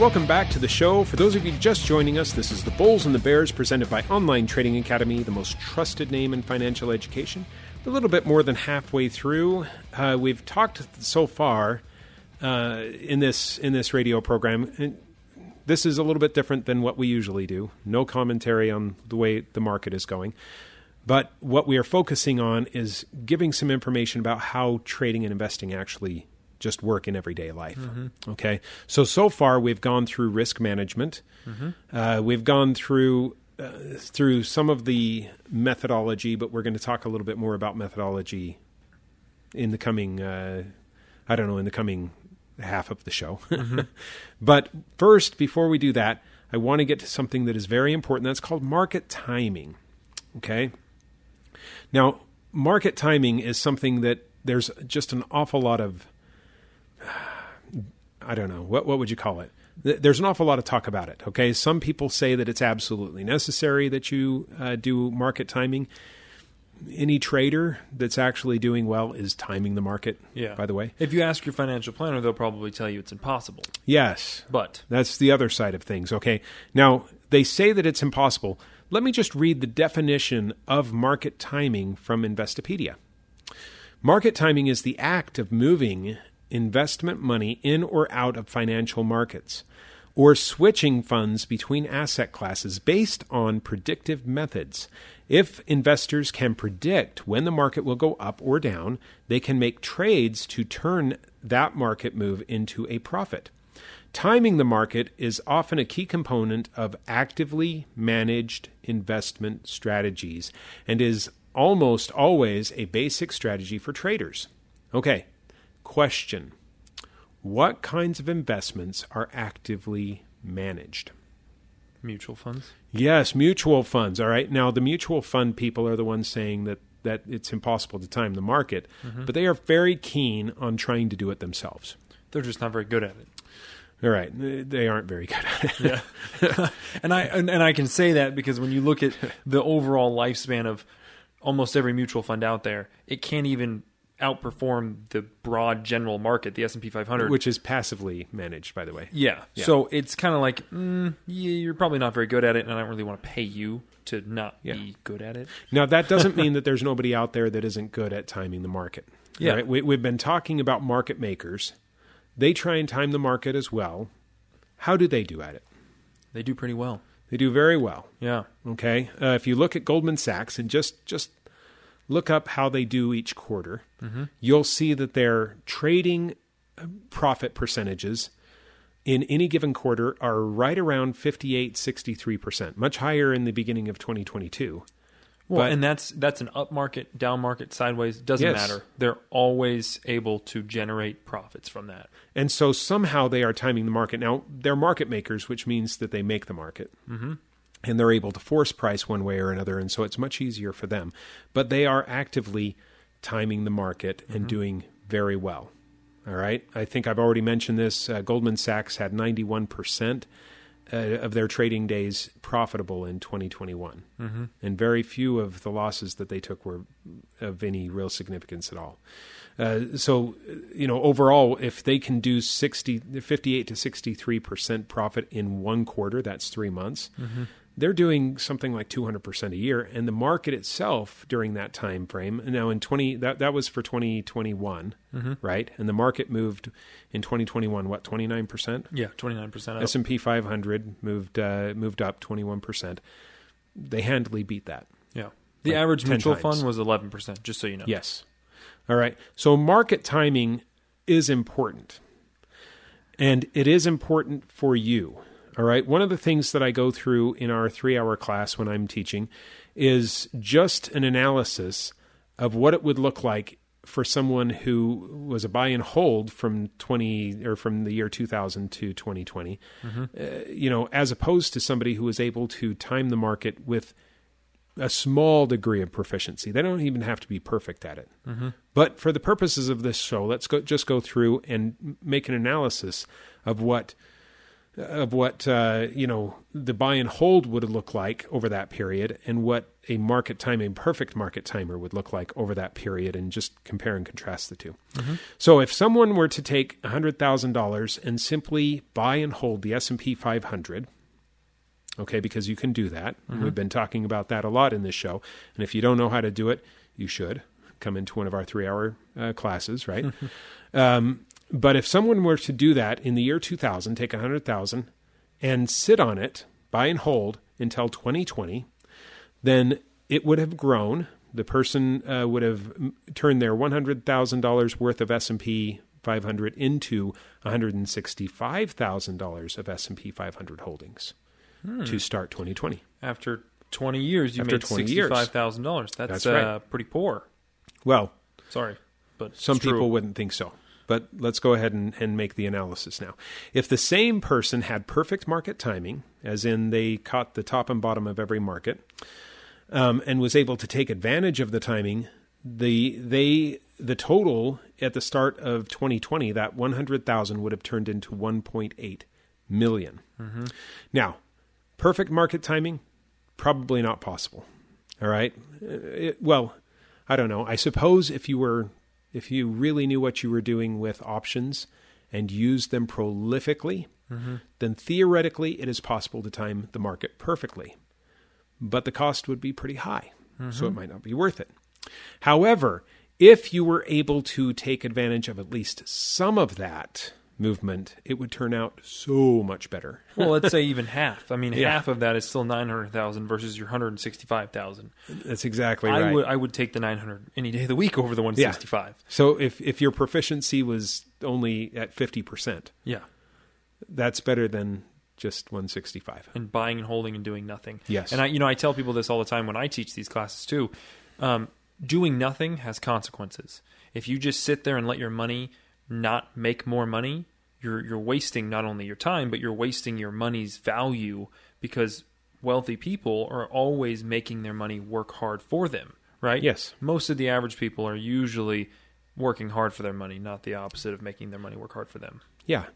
Welcome back to the show. For those of you just joining us, this is the Bulls and the Bears presented by Online Trading Academy, the most trusted name in financial education. A little bit more than halfway through. Uh, we've talked so far uh, in this in this radio program. And this is a little bit different than what we usually do. No commentary on the way the market is going. But what we are focusing on is giving some information about how trading and investing actually just work in everyday life. Mm-hmm. Okay, so so far we've gone through risk management. Mm-hmm. Uh, we've gone through uh, through some of the methodology, but we're going to talk a little bit more about methodology in the coming. Uh, I don't know in the coming half of the show. Mm-hmm. but first, before we do that, I want to get to something that is very important. That's called market timing. Okay. Now, market timing is something that there's just an awful lot of I don't know what what would you call it. There's an awful lot of talk about it. Okay, some people say that it's absolutely necessary that you uh, do market timing. Any trader that's actually doing well is timing the market. Yeah. By the way, if you ask your financial planner, they'll probably tell you it's impossible. Yes, but that's the other side of things. Okay, now they say that it's impossible. Let me just read the definition of market timing from Investopedia. Market timing is the act of moving investment money in or out of financial markets, or switching funds between asset classes based on predictive methods. If investors can predict when the market will go up or down, they can make trades to turn that market move into a profit. Timing the market is often a key component of actively managed investment strategies and is almost always a basic strategy for traders. Okay, Question What kinds of investments are actively managed? Mutual funds? Yes, mutual funds. All right. Now, the mutual fund people are the ones saying that, that it's impossible to time the market, mm-hmm. but they are very keen on trying to do it themselves. They're just not very good at it. All right, they aren't very good at it. yeah, and I and, and I can say that because when you look at the overall lifespan of almost every mutual fund out there, it can't even outperform the broad general market, the S and P 500, which is passively managed, by the way. Yeah. yeah. So it's kind of like mm, you're probably not very good at it, and I don't really want to pay you to not yeah. be good at it. Now that doesn't mean that there's nobody out there that isn't good at timing the market. Yeah. Right? We, we've been talking about market makers. They try and time the market as well. How do they do at it? They do pretty well. They do very well. Yeah. Okay. Uh, if you look at Goldman Sachs and just just look up how they do each quarter. Mm-hmm. You'll see that their trading uh, profit percentages in any given quarter are right around 58 63%, much higher in the beginning of 2022. Well, but, and that's that's an up market, down market, sideways, doesn't yes. matter. They're always able to generate profits from that. And so somehow they are timing the market. Now, they're market makers, which means that they make the market. Mm-hmm and they're able to force price one way or another, and so it's much easier for them. But they are actively timing the market and mm-hmm. doing very well. All right, I think I've already mentioned this. Uh, Goldman Sachs had 91% uh, of their trading days profitable in 2021, mm-hmm. and very few of the losses that they took were of any real significance at all. Uh, so, you know, overall, if they can do 60, 58 to 63% profit in one quarter, that's three months. Mm-hmm they're doing something like 200% a year and the market itself during that time frame now in 20 that, that was for 2021 mm-hmm. right? And the market moved in 2021 what 29% yeah 29% s&p 500 moved uh, moved up 21% they handily beat that. Yeah. The like average mutual times. fund was 11% just so you know. Yes. All right. So market timing is important. And it is important for you all right. One of the things that I go through in our three hour class when I'm teaching is just an analysis of what it would look like for someone who was a buy and hold from 20 or from the year 2000 to 2020 mm-hmm. uh, you know as opposed to somebody who was able to time the market with a small degree of proficiency they don't even have to be perfect at it mm-hmm. but for the purposes of this show let's go just go through and make an analysis of what of what uh, you know the buy and hold would look like over that period, and what a market time, a perfect market timer, would look like over that period, and just compare and contrast the 2 So, if someone were to take hundred thousand dollars and simply buy and hold the S and P 500, okay, because you can do that. and We've been talking about that a lot in this show, and if you don't know how to do it, you should come into one of our three-hour uh, classes, right? um, but if someone were to do that in the year 2000, take 100,000 and sit on it, buy and hold until 2020, then it would have grown. The person uh, would have turned their $100,000 worth of S&P 500 into $165,000 of S&P 500 holdings to start 2020. After 20 years, you After made $65,000. That's, That's right. uh, pretty poor. Well, Sorry. But Some it's true. people wouldn't think so. But let's go ahead and, and make the analysis now. If the same person had perfect market timing, as in they caught the top and bottom of every market, um, and was able to take advantage of the timing, the they the total at the start of 2020, that 100,000 would have turned into 1.8 million. Now, perfect market timing, probably not possible. All right. Uh, It, well, I don't know. I suppose if you were, if you really knew what you were doing with options and used them prolifically, mm-hmm. then theoretically it is possible to time the market perfectly. But the cost would be pretty high, so it mm-hmm. might not be worth it. However, if you were able to take advantage of at least some of that movement, it would turn out so much better. well, let's say even half. I mean, Yeah. half of that is still 900,000 versus your 165,000. That's exactly I right. would I would take the 900 any day of the week over the 165. So if if your proficiency was only at 50%, Yeah. that's better than just 165. and buying and holding and doing nothing. Yes. And I, you know, I tell people this all the time when I teach these classes too. Um, doing nothing has consequences. If you just sit there and let your money not make more money, you're you're wasting not only your time but you're wasting your money's value because wealthy people are always making their money work hard for them, right? Yes. Most of the average people are usually working hard for their money, not the opposite of making their money work hard for them. Yeah.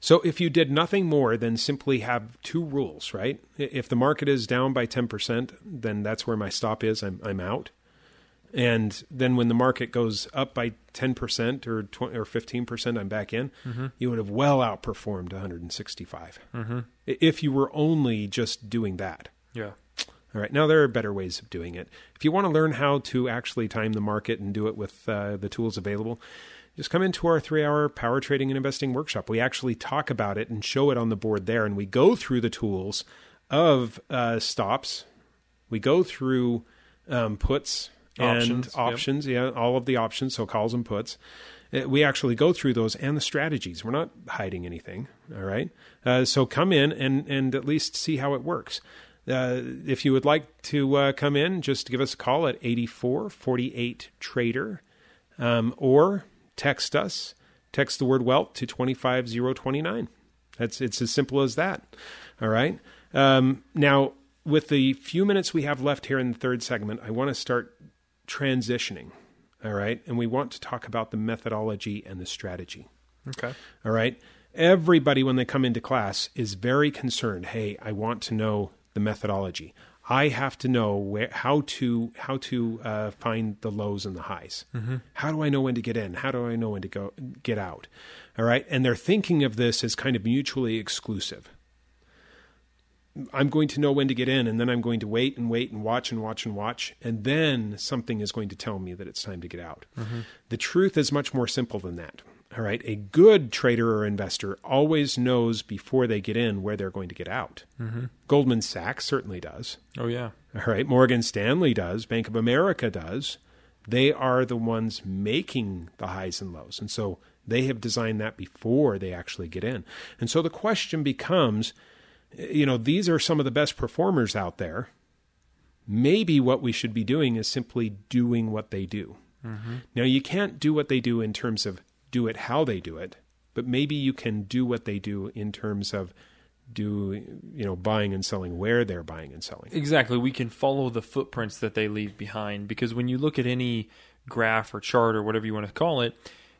So if you did nothing more than simply have two rules, right? If the market is down by 10%, then that's where my stop is. I'm I'm out. And then when the market goes up by 10% or 20 or 15%, I'm back in. You would have well outperformed 165. Mm-hmm. If you were only just doing that. Yeah. All right. Now there are better ways of doing it. If you want to learn how to actually time the market and do it with uh, the tools available, just come into our three-hour power trading and investing workshop. We actually talk about it and show it on the board there, and we go through the tools of uh, stops. We go through um, puts and Options, yep. Yeah, all of the options. So calls and puts. Uh, We actually go through those and the strategies. We're not hiding anything. All right. Uh, so come in and and at least see how it works. Uh, if you would like to uh, come in, just give us a call at 84 48 Trader um, or text us. Text the word wealth to 25029. That's it's as simple as that. All right. Um, now, with the few minutes we have left here in the third segment, I want to start transitioning. All right. And we want to talk about the methodology and the strategy. Okay. All right. Everybody, when they come into class, is very concerned. Hey, I want to know the methodology. I have to know where how to how to uh, find the lows and the highs. How do I know when to get in? How do I know when to go get out? All right, and they're thinking of this as kind of mutually exclusive. I'm going to know when to get in, and then I'm going to wait and wait and watch and watch and watch, and then something is going to tell me that it's time to get out. Mm-hmm. The truth is much more simple than that. All right. A good trader or investor always knows before they get in where they're going to get out. Mm-hmm. Goldman Sachs certainly does. Oh yeah. All right. Morgan Stanley does. Bank of America does. They are the ones making the highs and lows. And so they have designed that before they actually get in. And so the question becomes you know, these are some of the best performers out there. Maybe what we should be doing is simply doing what they do. Mm-hmm. Now, you can't do what they do in terms of do it how they do it, but maybe you can do what they do in terms of do you know buying and selling where they're buying and selling. Exactly. We can follow the footprints that they leave behind because when you look at any graph or chart or whatever you want to call it,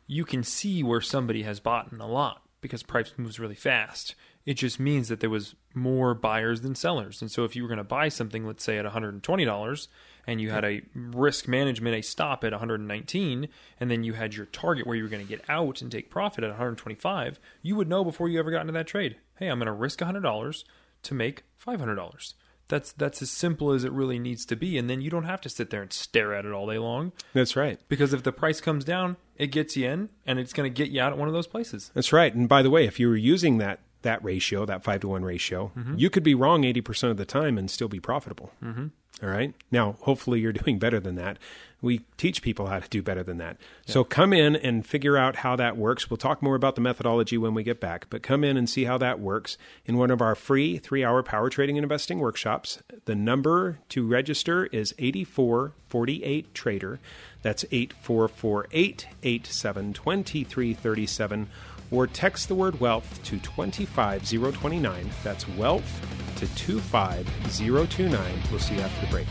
you can see where somebody has bought in a lot because price moves really fast. It just means that there was more buyers than sellers. And so if you were going to buy something, let's say at $120, and you had a risk management, a stop at 119, and then you had your target where you were going to get out and take profit at 125, you would know before you ever got into that trade, hey, I'm going to risk $100 to make $500. That's that's as simple as it really needs to be, and then you don't have to sit there and stare at it all day long. That's right. Because if the price comes down, it gets you in, and it's going to get you out at one of those places. That's right. And by the way, if you were using that that ratio, that five to one ratio, you could be wrong eighty percent of the time and still be profitable. Mm-hmm. All right. Now, hopefully, you're doing better than that. We teach people how to do better than that. So come in and figure out how that works. We'll talk more about the methodology when we get back, but come in and see how that works in one of our free three hour power trading and investing workshops. The number to register is 8448 Trader. That's 8448 87 2337 or text the word wealth to 25029. That's wealth to 25029. We'll see you after the break.